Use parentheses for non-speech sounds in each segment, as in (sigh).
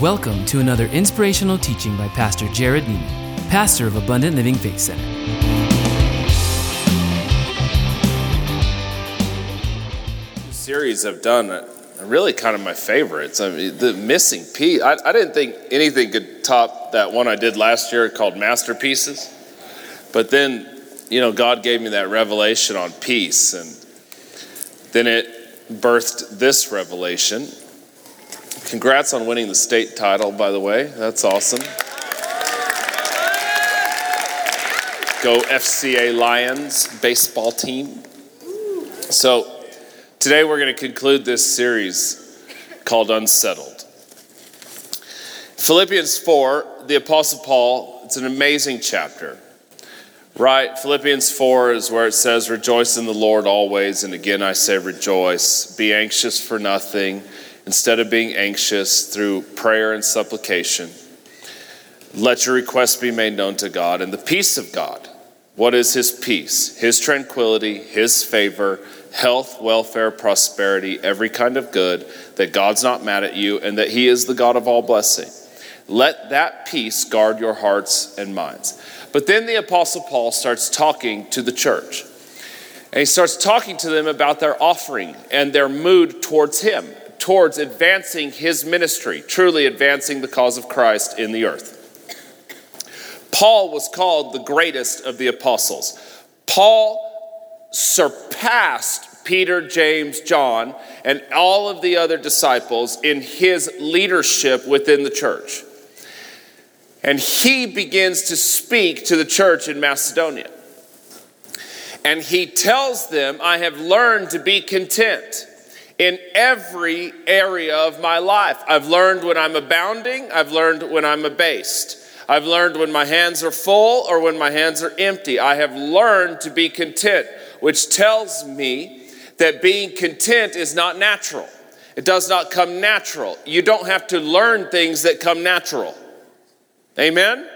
Welcome to another inspirational teaching by Pastor Jared Nieman, pastor of Abundant Living Faith Center. series I've done are really kind of my favorites. I mean, the missing piece. I, I didn't think anything could top that one I did last year called Masterpieces. But then, you know, God gave me that revelation on peace, and then it birthed this revelation. Congrats on winning the state title, by the way. That's awesome. Go FCA Lions baseball team. So, today we're going to conclude this series called Unsettled. Philippians 4, the Apostle Paul, it's an amazing chapter. Right? Philippians 4 is where it says, Rejoice in the Lord always. And again, I say rejoice. Be anxious for nothing instead of being anxious through prayer and supplication, let your requests be made known to God. And the peace of God, what is His peace? His tranquility, His favor, health, welfare, prosperity, every kind of good, that God's not mad at you, and that He is the God of all blessing. Let that peace guard your hearts and minds. But then the Apostle Paul starts talking to the church. And he starts talking to them about their offering and their mood towards Him towards advancing his ministry, truly advancing the cause of Christ in the earth. Paul was called the greatest of the apostles. Paul surpassed Peter, James, John, and all of the other disciples in his leadership within the church. And he begins to speak to the church in Macedonia. And he tells them, I have learned to be content in every area of my life. I've learned when I'm abounding, I've learned when I'm abased. I've learned when my hands are full or when my hands are empty. I have learned to be content, which tells me that being content is not natural. It does not come natural. You don't have to learn things that come natural. Amen?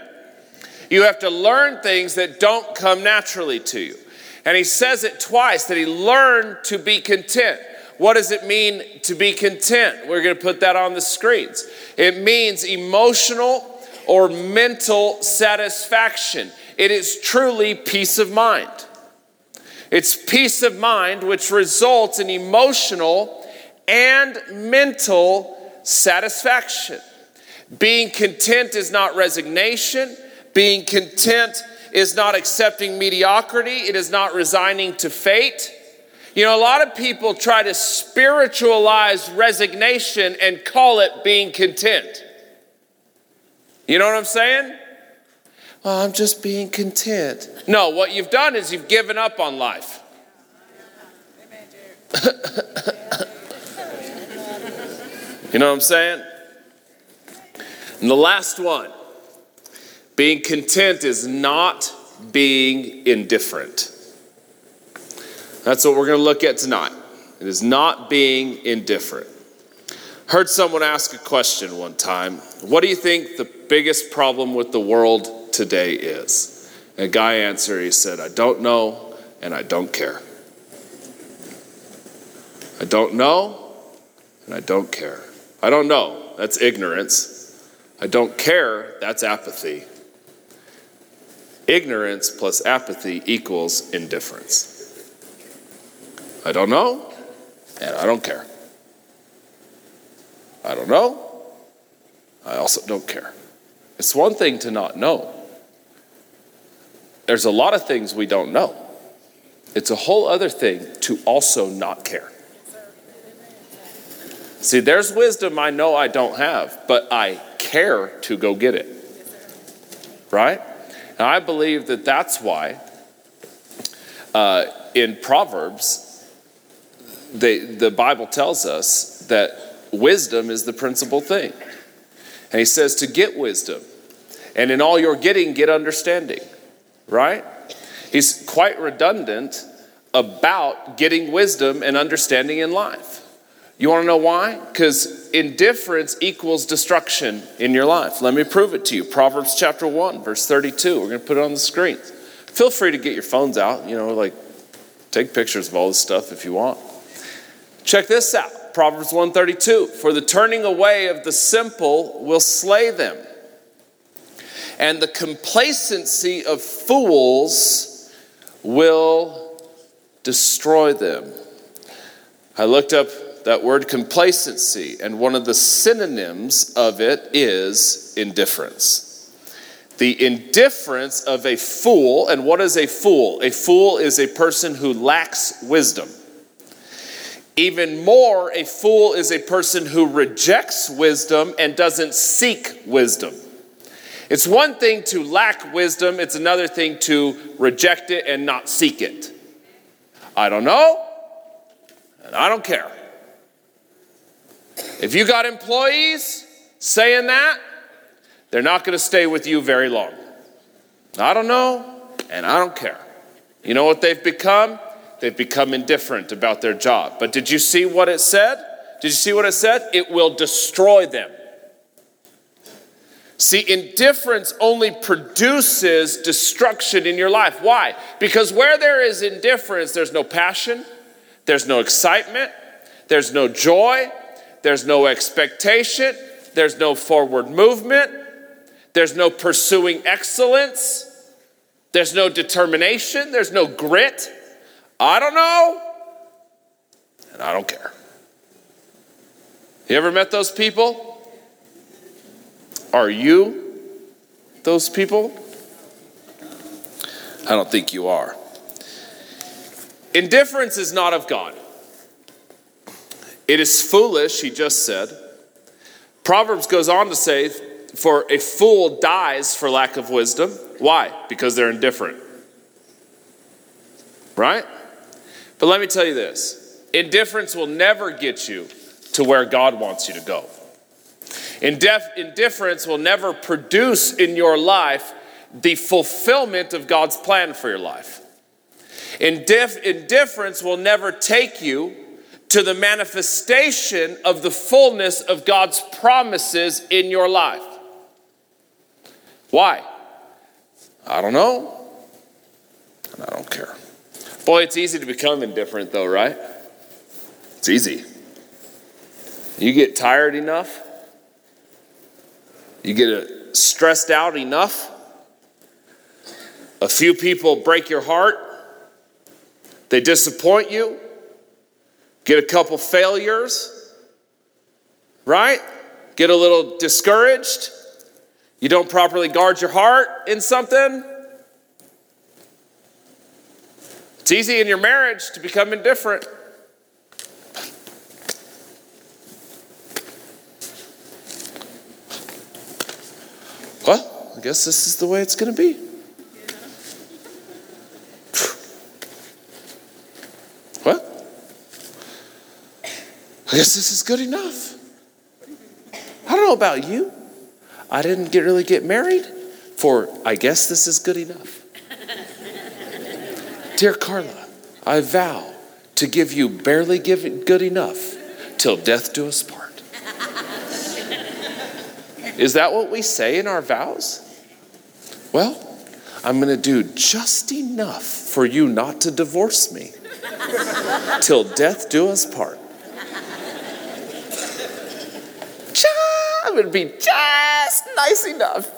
You have to learn things that don't come naturally to you. And he says it twice that he learned to be content. What does it mean to be content? We're going to put that on the screens. It means emotional or mental satisfaction. It is truly peace of mind. It's peace of mind which results in emotional and mental satisfaction. Being content is not resignation. Being content is not accepting mediocrity. It is not resigning to fate. You know, a lot of people try to spiritualize resignation and call it being content. You know what I'm saying? Well, I'm just being content. No, what you've done is you've given up on life. (laughs) you know what I'm saying? And the last one being content is not being indifferent. That's what we're going to look at tonight. It is not being indifferent. Heard someone ask a question one time What do you think the biggest problem with the world today is? And a guy answered, he said, I don't know and I don't care. I don't know and I don't care. I don't know, that's ignorance. I don't care, that's apathy. Ignorance plus apathy equals indifference. I don't know, and I don't care. I don't know, I also don't care. It's one thing to not know. There's a lot of things we don't know. It's a whole other thing to also not care. See, there's wisdom I know I don't have, but I care to go get it. Right? And I believe that that's why uh, in Proverbs, they, the Bible tells us that wisdom is the principal thing. And he says to get wisdom. And in all your getting, get understanding. Right? He's quite redundant about getting wisdom and understanding in life. You want to know why? Because indifference equals destruction in your life. Let me prove it to you. Proverbs chapter 1, verse 32. We're going to put it on the screen. Feel free to get your phones out, you know, like take pictures of all this stuff if you want. Check this out. Proverbs 132 For the turning away of the simple will slay them, and the complacency of fools will destroy them. I looked up that word complacency, and one of the synonyms of it is indifference. The indifference of a fool, and what is a fool? A fool is a person who lacks wisdom. Even more, a fool is a person who rejects wisdom and doesn't seek wisdom. It's one thing to lack wisdom, it's another thing to reject it and not seek it. I don't know, and I don't care. If you got employees saying that, they're not going to stay with you very long. I don't know, and I don't care. You know what they've become? They've become indifferent about their job. But did you see what it said? Did you see what it said? It will destroy them. See, indifference only produces destruction in your life. Why? Because where there is indifference, there's no passion, there's no excitement, there's no joy, there's no expectation, there's no forward movement, there's no pursuing excellence, there's no determination, there's no grit. I don't know, and I don't care. You ever met those people? Are you those people? I don't think you are. Indifference is not of God. It is foolish, he just said. Proverbs goes on to say, For a fool dies for lack of wisdom. Why? Because they're indifferent. Right? But let me tell you this indifference will never get you to where God wants you to go. Indif- indifference will never produce in your life the fulfillment of God's plan for your life. Indif- indifference will never take you to the manifestation of the fullness of God's promises in your life. Why? I don't know. And I don't care. Boy, it's easy to become indifferent, though, right? It's easy. You get tired enough, you get uh, stressed out enough, a few people break your heart, they disappoint you get a couple failures, right? Get a little discouraged. You don't properly guard your heart in something. It's easy in your marriage to become indifferent. Well, I guess this is the way it's going to be. What? I guess this is good enough. I don't know about you. I didn't get, really get married for, I guess this is good enough. Dear Carla, I vow to give you barely give good enough till death do us part. is that what we say in our vows? Well, I'm going to do just enough for you not to divorce me till death do us part. I would be just nice enough.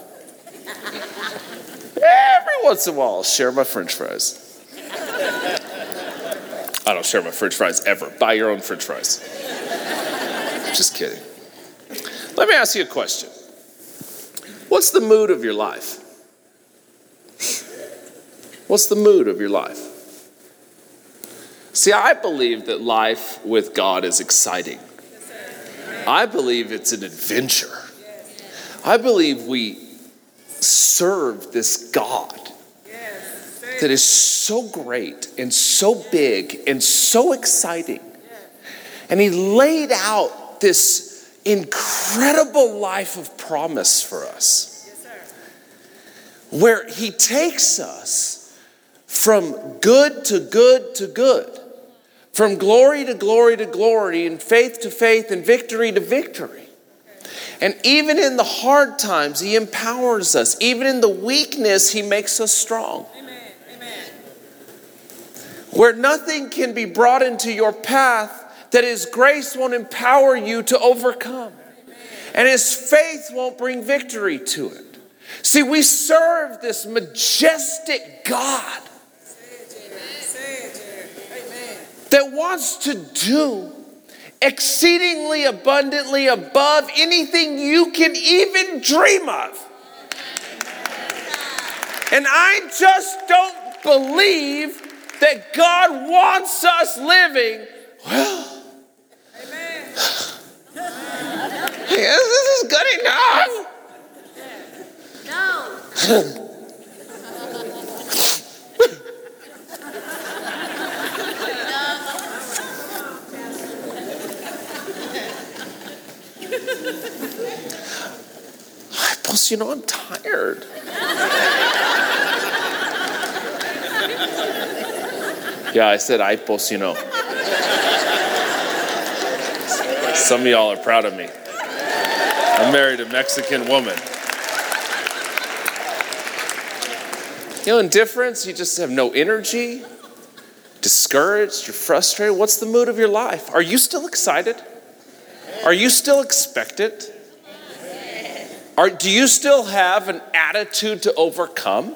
Every once in a while, I'll share my french fries. I don't share my french fries ever. Buy your own french fries. Just kidding. Let me ask you a question What's the mood of your life? What's the mood of your life? See, I believe that life with God is exciting. I believe it's an adventure. I believe we serve this God that is so great and so big and so exciting. And He laid out this incredible life of promise for us where He takes us from good to good to good from glory to glory to glory, and faith to faith, and victory to victory. And even in the hard times, He empowers us. Even in the weakness, He makes us strong. Where nothing can be brought into your path that His grace won't empower you to overcome, and His faith won't bring victory to it. See, we serve this majestic God that wants to do exceedingly abundantly above anything you can even dream of. And I just don't believe that God wants us living, well, Amen. this is good enough. (laughs) No. Plus, you know, I'm tired. (laughs) yeah, I said you know. Some of y'all are proud of me. I'm married a Mexican woman. You know, indifference, you just have no energy, discouraged, you're frustrated. What's the mood of your life? Are you still excited? Are you still expectant? Are, do you still have an attitude to overcome?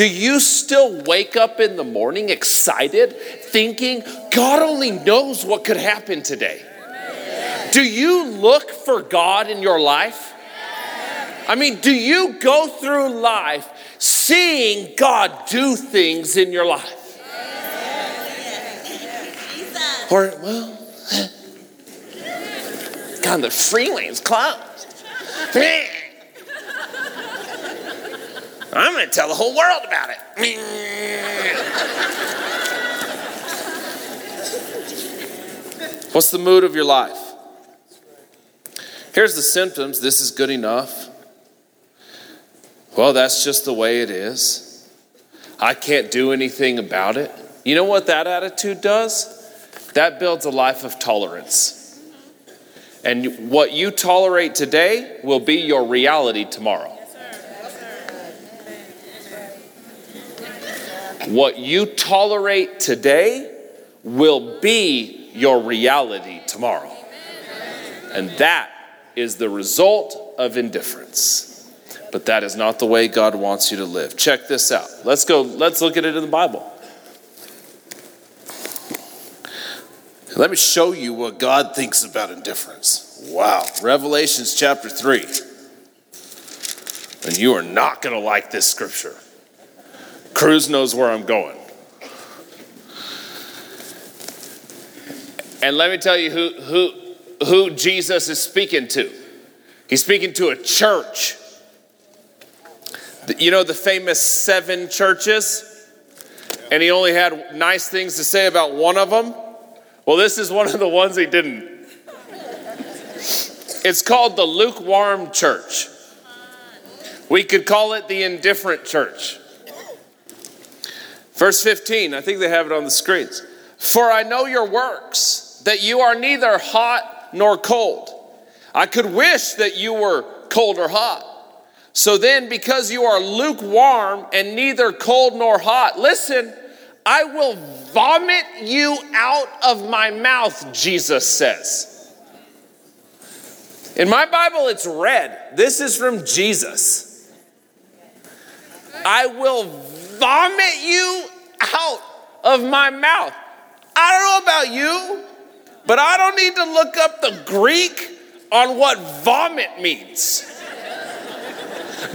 Do you still wake up in the morning excited, thinking, God only knows what could happen today? Do you look for God in your life? I mean, do you go through life seeing God do things in your life? Or, well, (laughs) God, the freeways closed. (laughs) I'm going to tell the whole world about it. What's the mood of your life? Here's the symptoms. This is good enough. Well, that's just the way it is. I can't do anything about it. You know what that attitude does? That builds a life of tolerance. And what you tolerate today will be your reality tomorrow. What you tolerate today will be your reality tomorrow. And that is the result of indifference. But that is not the way God wants you to live. Check this out. Let's go, let's look at it in the Bible. Let me show you what God thinks about indifference. Wow. Revelations chapter 3. And you are not going to like this scripture. Cruz knows where I'm going. And let me tell you who, who, who Jesus is speaking to. He's speaking to a church. You know the famous seven churches? And he only had nice things to say about one of them? Well, this is one of the ones he didn't. It's called the lukewarm church. We could call it the indifferent church. Verse 15, I think they have it on the screens. For I know your works, that you are neither hot nor cold. I could wish that you were cold or hot. So then, because you are lukewarm and neither cold nor hot, listen, I will vomit you out of my mouth, Jesus says. In my Bible, it's red. This is from Jesus. I will vomit you out of my mouth. I don't know about you, but I don't need to look up the Greek on what vomit means.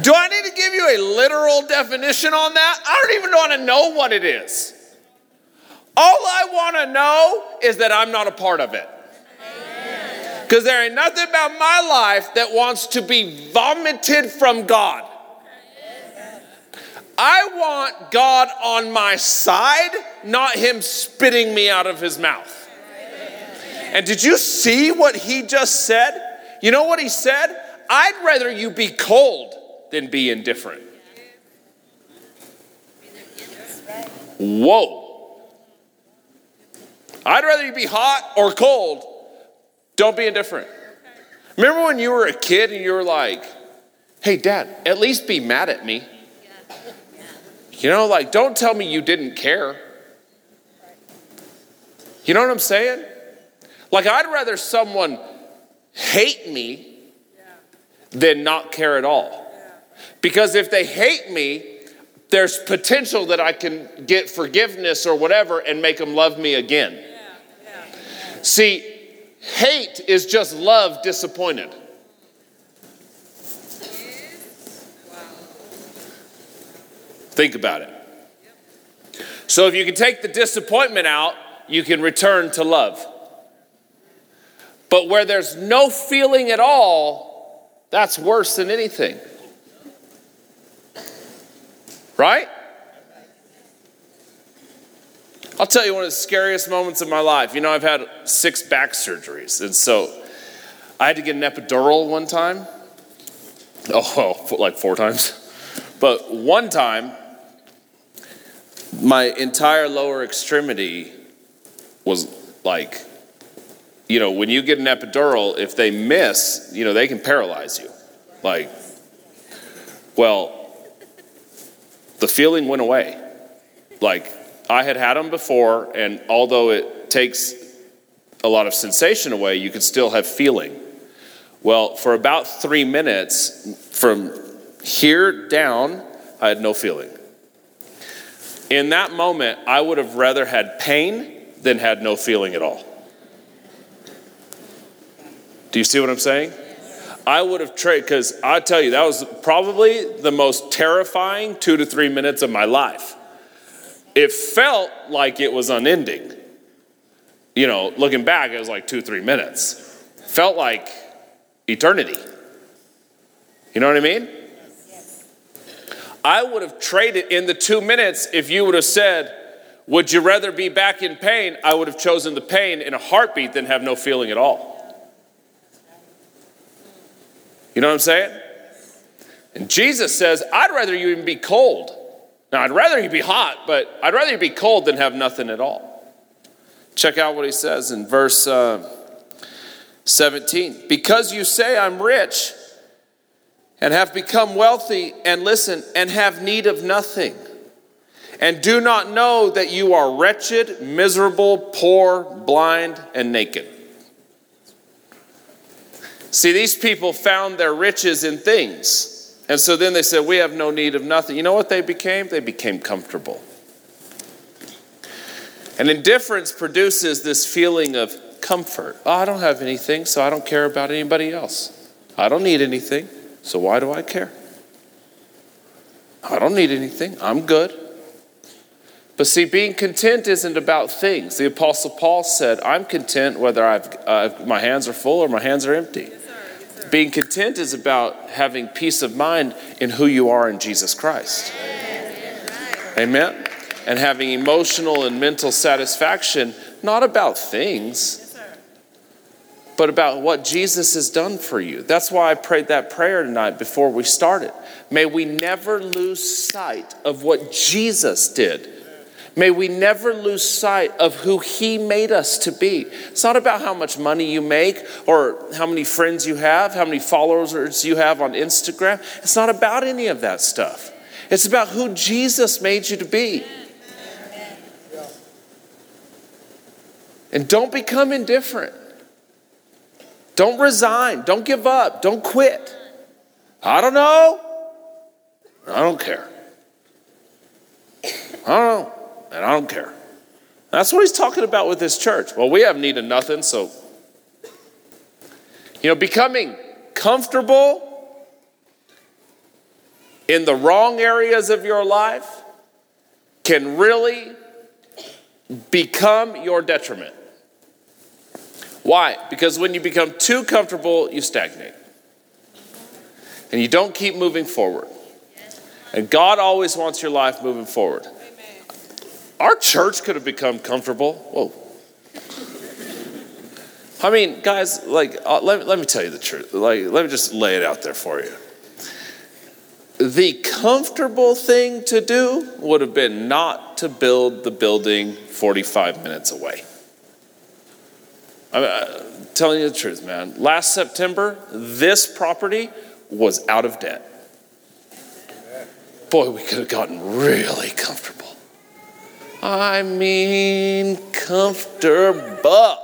Do I need to give you a literal definition on that? I don't even want to know what it is. All I want to know is that I'm not a part of it. Because there ain't nothing about my life that wants to be vomited from God. I want God on my side, not Him spitting me out of His mouth. And did you see what He just said? You know what He said? I'd rather you be cold than be indifferent. Whoa. I'd rather you be hot or cold. Don't be indifferent. Remember when you were a kid and you were like, hey, dad, at least be mad at me. You know, like, don't tell me you didn't care. You know what I'm saying? Like, I'd rather someone hate me than not care at all. Because if they hate me, there's potential that I can get forgiveness or whatever and make them love me again. See, hate is just love disappointed. Think about it. So if you can take the disappointment out, you can return to love. But where there's no feeling at all, that's worse than anything. Right? I'll tell you one of the scariest moments of my life. You know, I've had six back surgeries, and so I had to get an epidural one time. (laughs) Oh, like four times. But one time, my entire lower extremity was like, you know, when you get an epidural, if they miss, you know, they can paralyze you. Like, well, the feeling went away. Like, I had had them before, and although it takes a lot of sensation away, you can still have feeling. Well, for about three minutes, from here down, I had no feeling. In that moment, I would have rather had pain than had no feeling at all. Do you see what I'm saying? I would have traded, because I tell you, that was probably the most terrifying two to three minutes of my life. It felt like it was unending. You know, looking back, it was like two, three minutes. Felt like eternity. You know what I mean? I would have traded in the two minutes if you would have said, Would you rather be back in pain? I would have chosen the pain in a heartbeat than have no feeling at all. You know what I'm saying? And Jesus says, I'd rather you even be cold. Now, I'd rather you be hot, but I'd rather you be cold than have nothing at all. Check out what he says in verse uh, 17. Because you say, I'm rich and have become wealthy, and listen, and have need of nothing, and do not know that you are wretched, miserable, poor, blind, and naked. See, these people found their riches in things. And so then they said, We have no need of nothing. You know what they became? They became comfortable. And indifference produces this feeling of comfort. Oh, I don't have anything, so I don't care about anybody else. I don't need anything. So why do I care? I don't need anything. I'm good. But see, being content isn't about things. The Apostle Paul said, I'm content whether I've, uh, my hands are full or my hands are empty. Yes, sir. Yes, sir. Being content is about having peace of mind in who you are in Jesus Christ. Amen? And having emotional and mental satisfaction, not about things but about what Jesus has done for you. That's why I prayed that prayer tonight before we started. May we never lose sight of what Jesus did. May we never lose sight of who He made us to be. It's not about how much money you make or how many friends you have, how many followers you have on Instagram. It's not about any of that stuff. It's about who Jesus made you to be. And don't become indifferent. Don't resign. Don't give up. Don't quit. I don't know. I don't care. I don't know. And I don't care. That's what he's talking about with this church. Well, we have need of nothing, so. You know, becoming comfortable in the wrong areas of your life can really become your detriment. Why? Because when you become too comfortable, you stagnate. And you don't keep moving forward. And God always wants your life moving forward. Our church could have become comfortable. Whoa. I mean, guys, like, uh, let, let me tell you the truth. Like, let me just lay it out there for you. The comfortable thing to do would have been not to build the building 45 minutes away. I'm uh, telling you the truth, man. Last September, this property was out of debt. Boy, we could have gotten really comfortable. I mean, comfortable.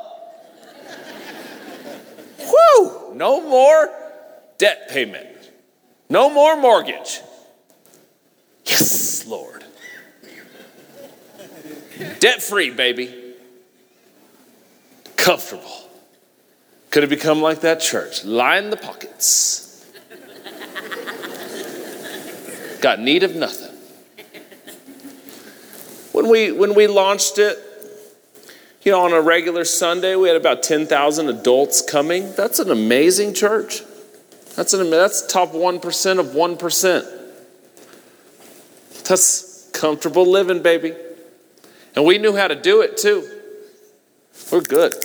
Woo! No more debt payment, no more mortgage. Yes, Lord. Debt free, baby. Comfortable. Could have become like that church. Line the pockets. Got need of nothing. When we, when we launched it, you know, on a regular Sunday, we had about 10,000 adults coming. That's an amazing church. That's, an, that's top 1% of 1%. That's comfortable living, baby. And we knew how to do it too. We're good.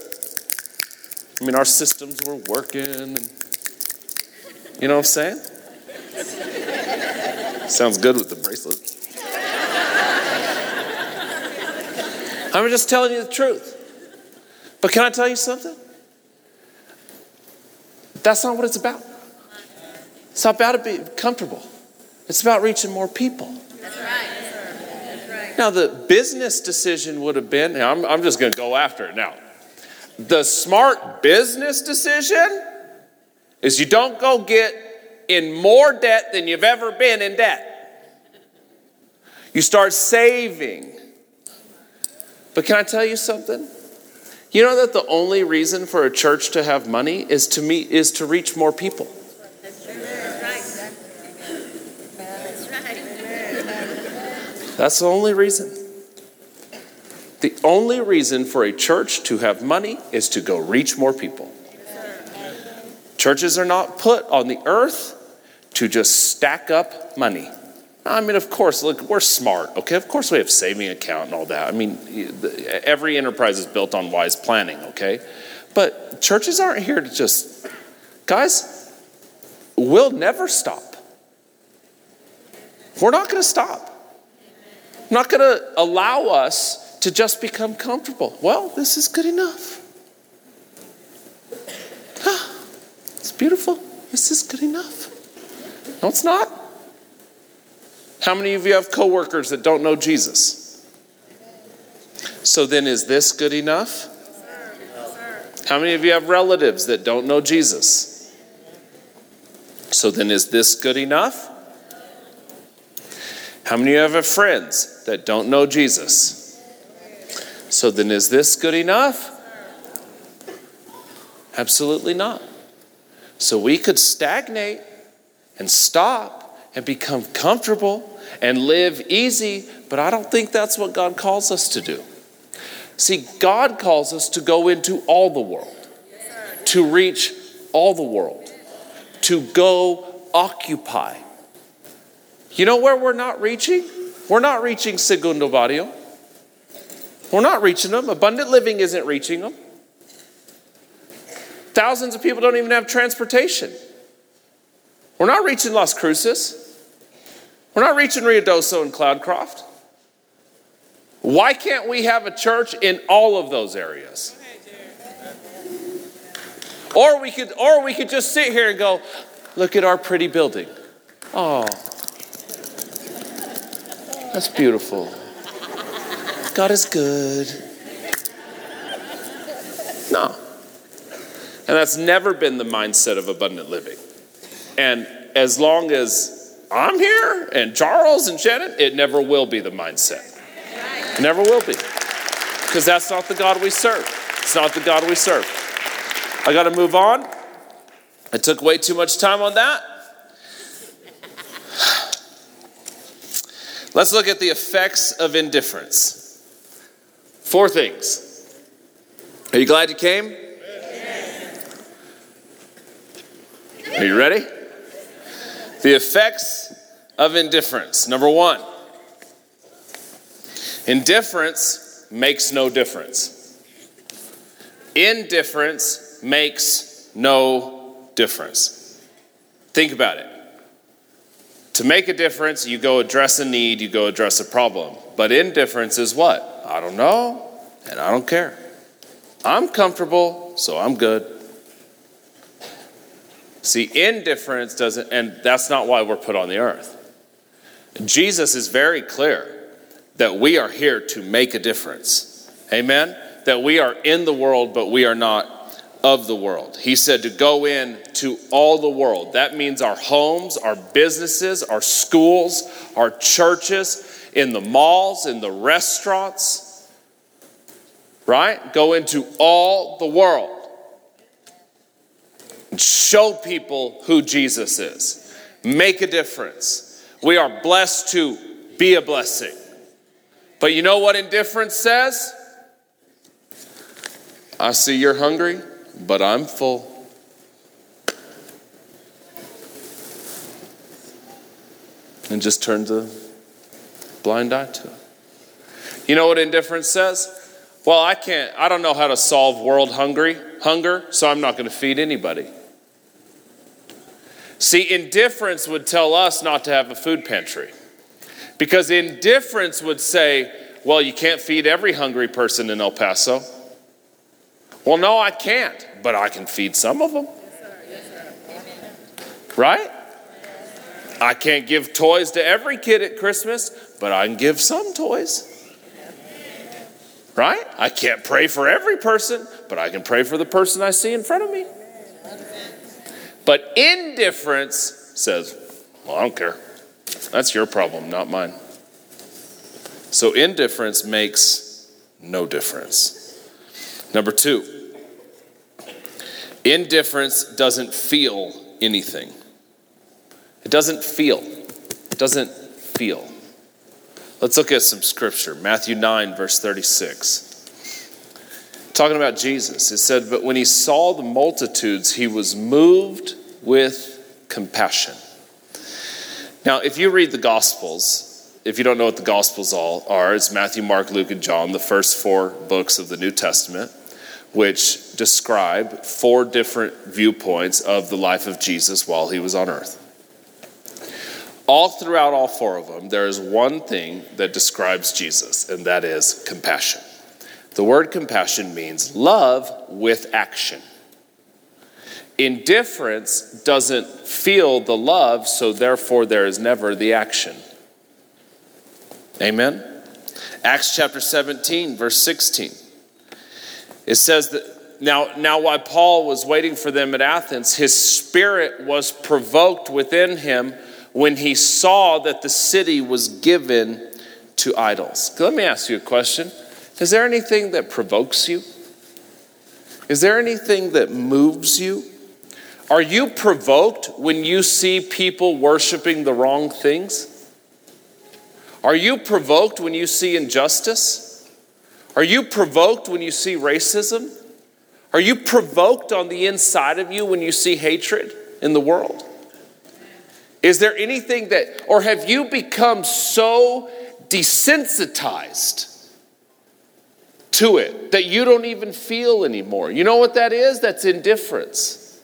I mean, our systems were working. And, you know what I'm saying? Sounds good with the bracelet. I'm just telling you the truth. But can I tell you something? That's not what it's about. It's not about to be comfortable. It's about reaching more people. That's right. That's right. Now, the business decision would have been, I'm, I'm just going to go after it now. The smart business decision is you don't go get in more debt than you've ever been in debt. You start saving. But can I tell you something? You know that the only reason for a church to have money is to meet is to reach more people. That's the only reason. The only reason for a church to have money is to go reach more people. Churches are not put on the earth to just stack up money. I mean, of course, look, we're smart, okay? Of course, we have saving account and all that. I mean, every enterprise is built on wise planning, okay? But churches aren't here to just, guys, we'll never stop. We're not going to stop. not going to allow us to just become comfortable. Well, this is good enough. It's beautiful. This is good enough. No, it's not. How many of you have coworkers that don't know Jesus? So then, is this good enough? How many of you have relatives that don't know Jesus? So then, is this good enough? How many of you have friends that don't know Jesus? So then, is this good enough? Absolutely not. So we could stagnate and stop and become comfortable and live easy, but I don't think that's what God calls us to do. See, God calls us to go into all the world, to reach all the world, to go occupy. You know where we're not reaching? We're not reaching Segundo Barrio. We're not reaching them. Abundant living isn't reaching them. Thousands of people don't even have transportation. We're not reaching Las Cruces. We're not reaching Ruidoso and Cloudcroft. Why can't we have a church in all of those areas? Or we could or we could just sit here and go, look at our pretty building. Oh. That's beautiful. God is good. No. And that's never been the mindset of abundant living. And as long as I'm here and Charles and Shannon, it never will be the mindset. never will be. Because that's not the God we serve. It's not the God we serve. I got to move on. I took way too much time on that. Let's look at the effects of indifference. Four things. Are you glad you came? Are you ready? The effects of indifference. Number one, indifference makes no difference. Indifference makes no difference. Think about it. To make a difference, you go address a need, you go address a problem. But indifference is what? I don't know, and I don't care. I'm comfortable, so I'm good. See, indifference doesn't, and that's not why we're put on the earth. Jesus is very clear that we are here to make a difference. Amen? That we are in the world, but we are not of the world. He said to go in to all the world. That means our homes, our businesses, our schools, our churches, in the malls, in the restaurants. Right? Go into all the world. And show people who Jesus is. Make a difference. We are blessed to be a blessing. But you know what indifference says? I see you're hungry, but I'm full. And just turns a blind eye to it. You know what indifference says? Well, I can't, I don't know how to solve world hungry, hunger, so I'm not going to feed anybody. See, indifference would tell us not to have a food pantry. Because indifference would say, well, you can't feed every hungry person in El Paso. Well, no, I can't, but I can feed some of them. Right? I can't give toys to every kid at Christmas, but I can give some toys. Right? I can't pray for every person, but I can pray for the person I see in front of me. But indifference says, well, I don't care. That's your problem, not mine. So indifference makes no difference. Number two, indifference doesn't feel anything. It doesn't feel. It doesn't feel. Let's look at some scripture. Matthew 9, verse 36. Talking about Jesus, it said, But when he saw the multitudes, he was moved with compassion. Now, if you read the Gospels, if you don't know what the Gospels all are, it's Matthew, Mark, Luke, and John, the first four books of the New Testament, which describe four different viewpoints of the life of Jesus while he was on earth. All throughout all four of them, there is one thing that describes Jesus, and that is compassion. The word compassion means love with action. Indifference doesn't feel the love, so therefore there is never the action. Amen? Acts chapter 17, verse 16. It says that now, now while Paul was waiting for them at Athens, his spirit was provoked within him when he saw that the city was given to idols. Let me ask you a question. Is there anything that provokes you? Is there anything that moves you? Are you provoked when you see people worshiping the wrong things? Are you provoked when you see injustice? Are you provoked when you see racism? Are you provoked on the inside of you when you see hatred in the world? Is there anything that, or have you become so desensitized to it that you don't even feel anymore? You know what that is? That's indifference.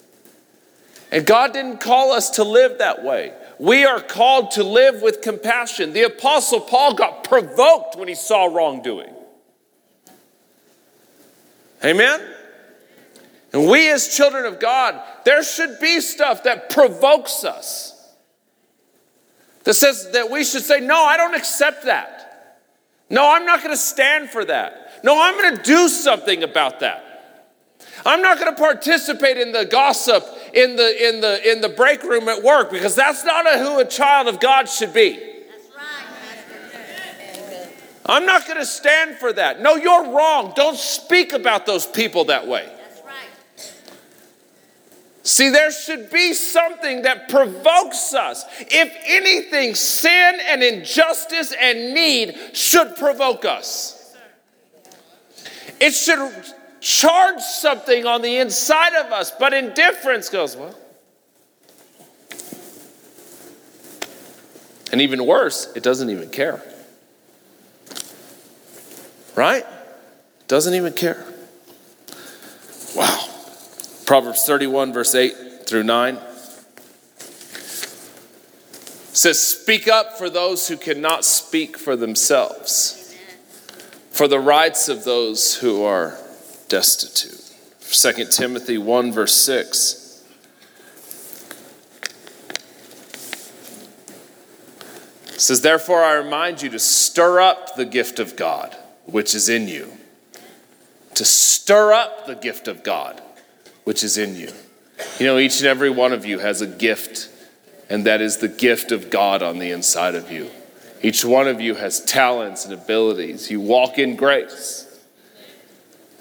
And God didn't call us to live that way. We are called to live with compassion. The Apostle Paul got provoked when he saw wrongdoing. Amen? And we, as children of God, there should be stuff that provokes us. That says that we should say, No, I don't accept that. No, I'm not going to stand for that. No, I'm going to do something about that. I'm not going to participate in the gossip in the in the in the break room at work because that's not a, who a child of God should be. I'm not going to stand for that. No, you're wrong. Don't speak about those people that way. See, there should be something that provokes us. If anything, sin and injustice and need should provoke us. It should charge something on the inside of us, but indifference goes, well. And even worse, it doesn't even care. Right? Doesn't even care. Wow. Proverbs 31, verse 8 through 9 says, Speak up for those who cannot speak for themselves, for the rights of those who are destitute. 2 Timothy 1, verse 6. It says, Therefore, I remind you to stir up the gift of God which is in you. To stir up the gift of God which is in you. You know, each and every one of you has a gift, and that is the gift of God on the inside of you. Each one of you has talents and abilities. You walk in grace.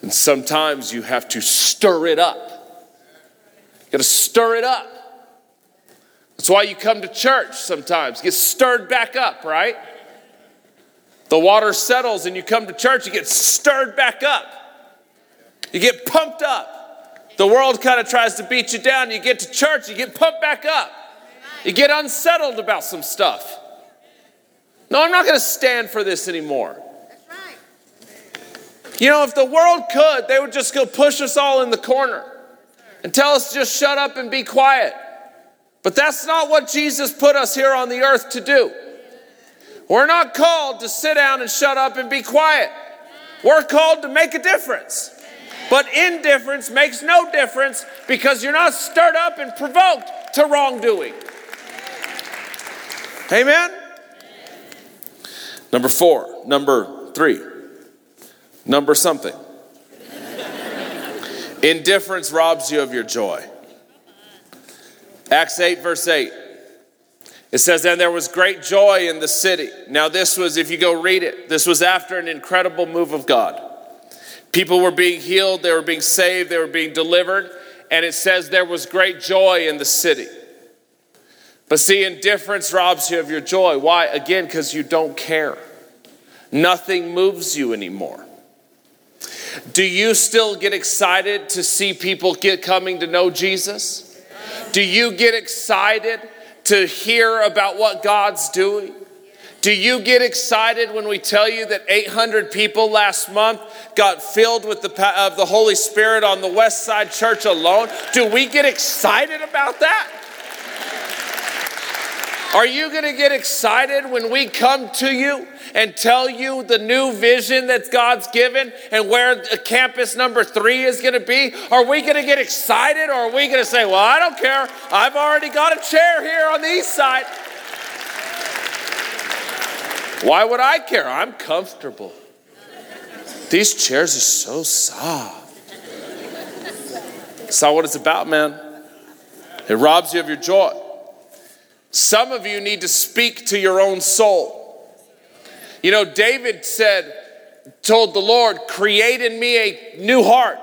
And sometimes you have to stir it up. You got to stir it up. That's why you come to church sometimes. Get stirred back up, right? The water settles and you come to church, you get stirred back up. You get pumped up. The world kind of tries to beat you down. You get to church, you get pumped back up. You get unsettled about some stuff. No, I'm not going to stand for this anymore. You know, if the world could, they would just go push us all in the corner and tell us just shut up and be quiet. But that's not what Jesus put us here on the earth to do. We're not called to sit down and shut up and be quiet. We're called to make a difference. But indifference makes no difference because you're not stirred up and provoked to wrongdoing. Amen? Number four, number three, number something. Indifference robs you of your joy. Acts 8, verse 8. It says, And there was great joy in the city. Now, this was, if you go read it, this was after an incredible move of God. People were being healed, they were being saved, they were being delivered, and it says there was great joy in the city. But see, indifference robs you of your joy. Why? Again, because you don't care. Nothing moves you anymore. Do you still get excited to see people get coming to know Jesus? Do you get excited to hear about what God's doing? Do you get excited when we tell you that 800 people last month got filled with the, of the Holy Spirit on the West Side Church alone? Do we get excited about that? Are you going to get excited when we come to you and tell you the new vision that God's given and where campus number three is going to be? Are we going to get excited or are we going to say, well, I don't care. I've already got a chair here on the east side. Why would I care? I'm comfortable. These chairs are so soft. That's not what it's about, man. It robs you of your joy. Some of you need to speak to your own soul. You know, David said, told the Lord, create in me a new heart,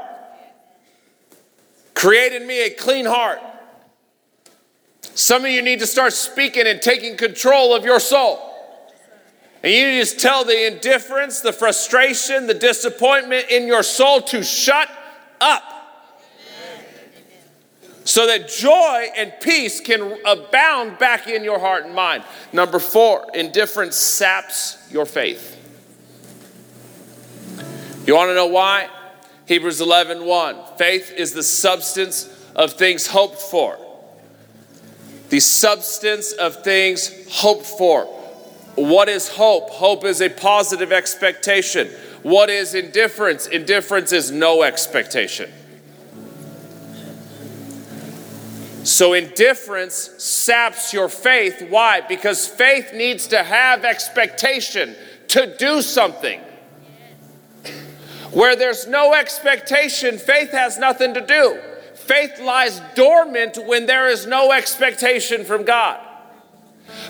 create in me a clean heart. Some of you need to start speaking and taking control of your soul. And you just tell the indifference, the frustration, the disappointment in your soul to shut up so that joy and peace can abound back in your heart and mind. Number four, indifference saps your faith. You want to know why? Hebrews 11 1. Faith is the substance of things hoped for. The substance of things hoped for. What is hope? Hope is a positive expectation. What is indifference? Indifference is no expectation. So, indifference saps your faith. Why? Because faith needs to have expectation to do something. Where there's no expectation, faith has nothing to do. Faith lies dormant when there is no expectation from God.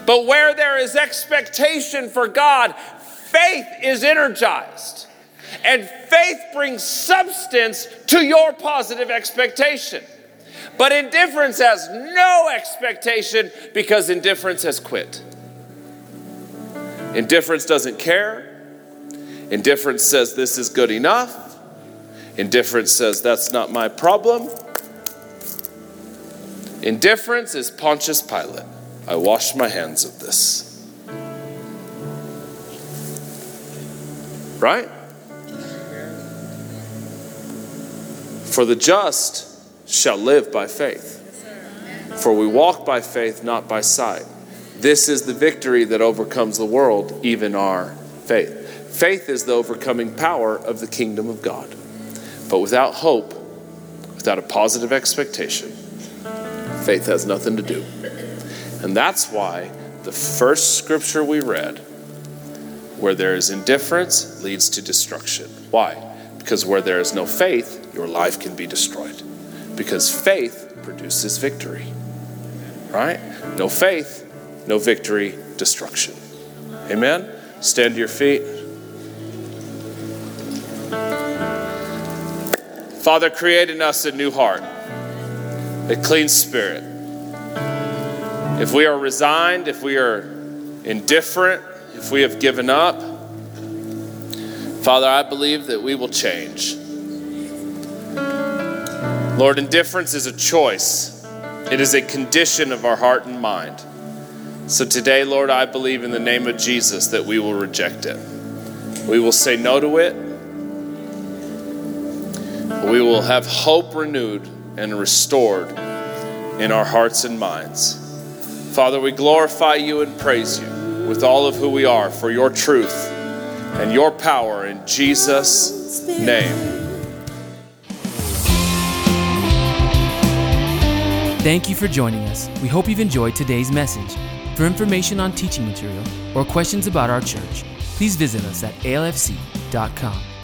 But where there is expectation for God, faith is energized. And faith brings substance to your positive expectation. But indifference has no expectation because indifference has quit. Indifference doesn't care. Indifference says this is good enough. Indifference says that's not my problem. Indifference is Pontius Pilate. I wash my hands of this. Right? For the just, shall live by faith. For we walk by faith, not by sight. This is the victory that overcomes the world, even our faith. Faith is the overcoming power of the kingdom of God. But without hope, without a positive expectation, faith has nothing to do. And that's why the first scripture we read, where there is indifference, leads to destruction. Why? Because where there is no faith, your life can be destroyed. Because faith produces victory. Right? No faith, no victory, destruction. Amen? Stand to your feet. Father, create in us a new heart, a clean spirit. If we are resigned, if we are indifferent, if we have given up, Father, I believe that we will change. Lord, indifference is a choice, it is a condition of our heart and mind. So today, Lord, I believe in the name of Jesus that we will reject it. We will say no to it. We will have hope renewed and restored in our hearts and minds. Father, we glorify you and praise you with all of who we are for your truth and your power in Jesus' name. Thank you for joining us. We hope you've enjoyed today's message. For information on teaching material or questions about our church, please visit us at alfc.com.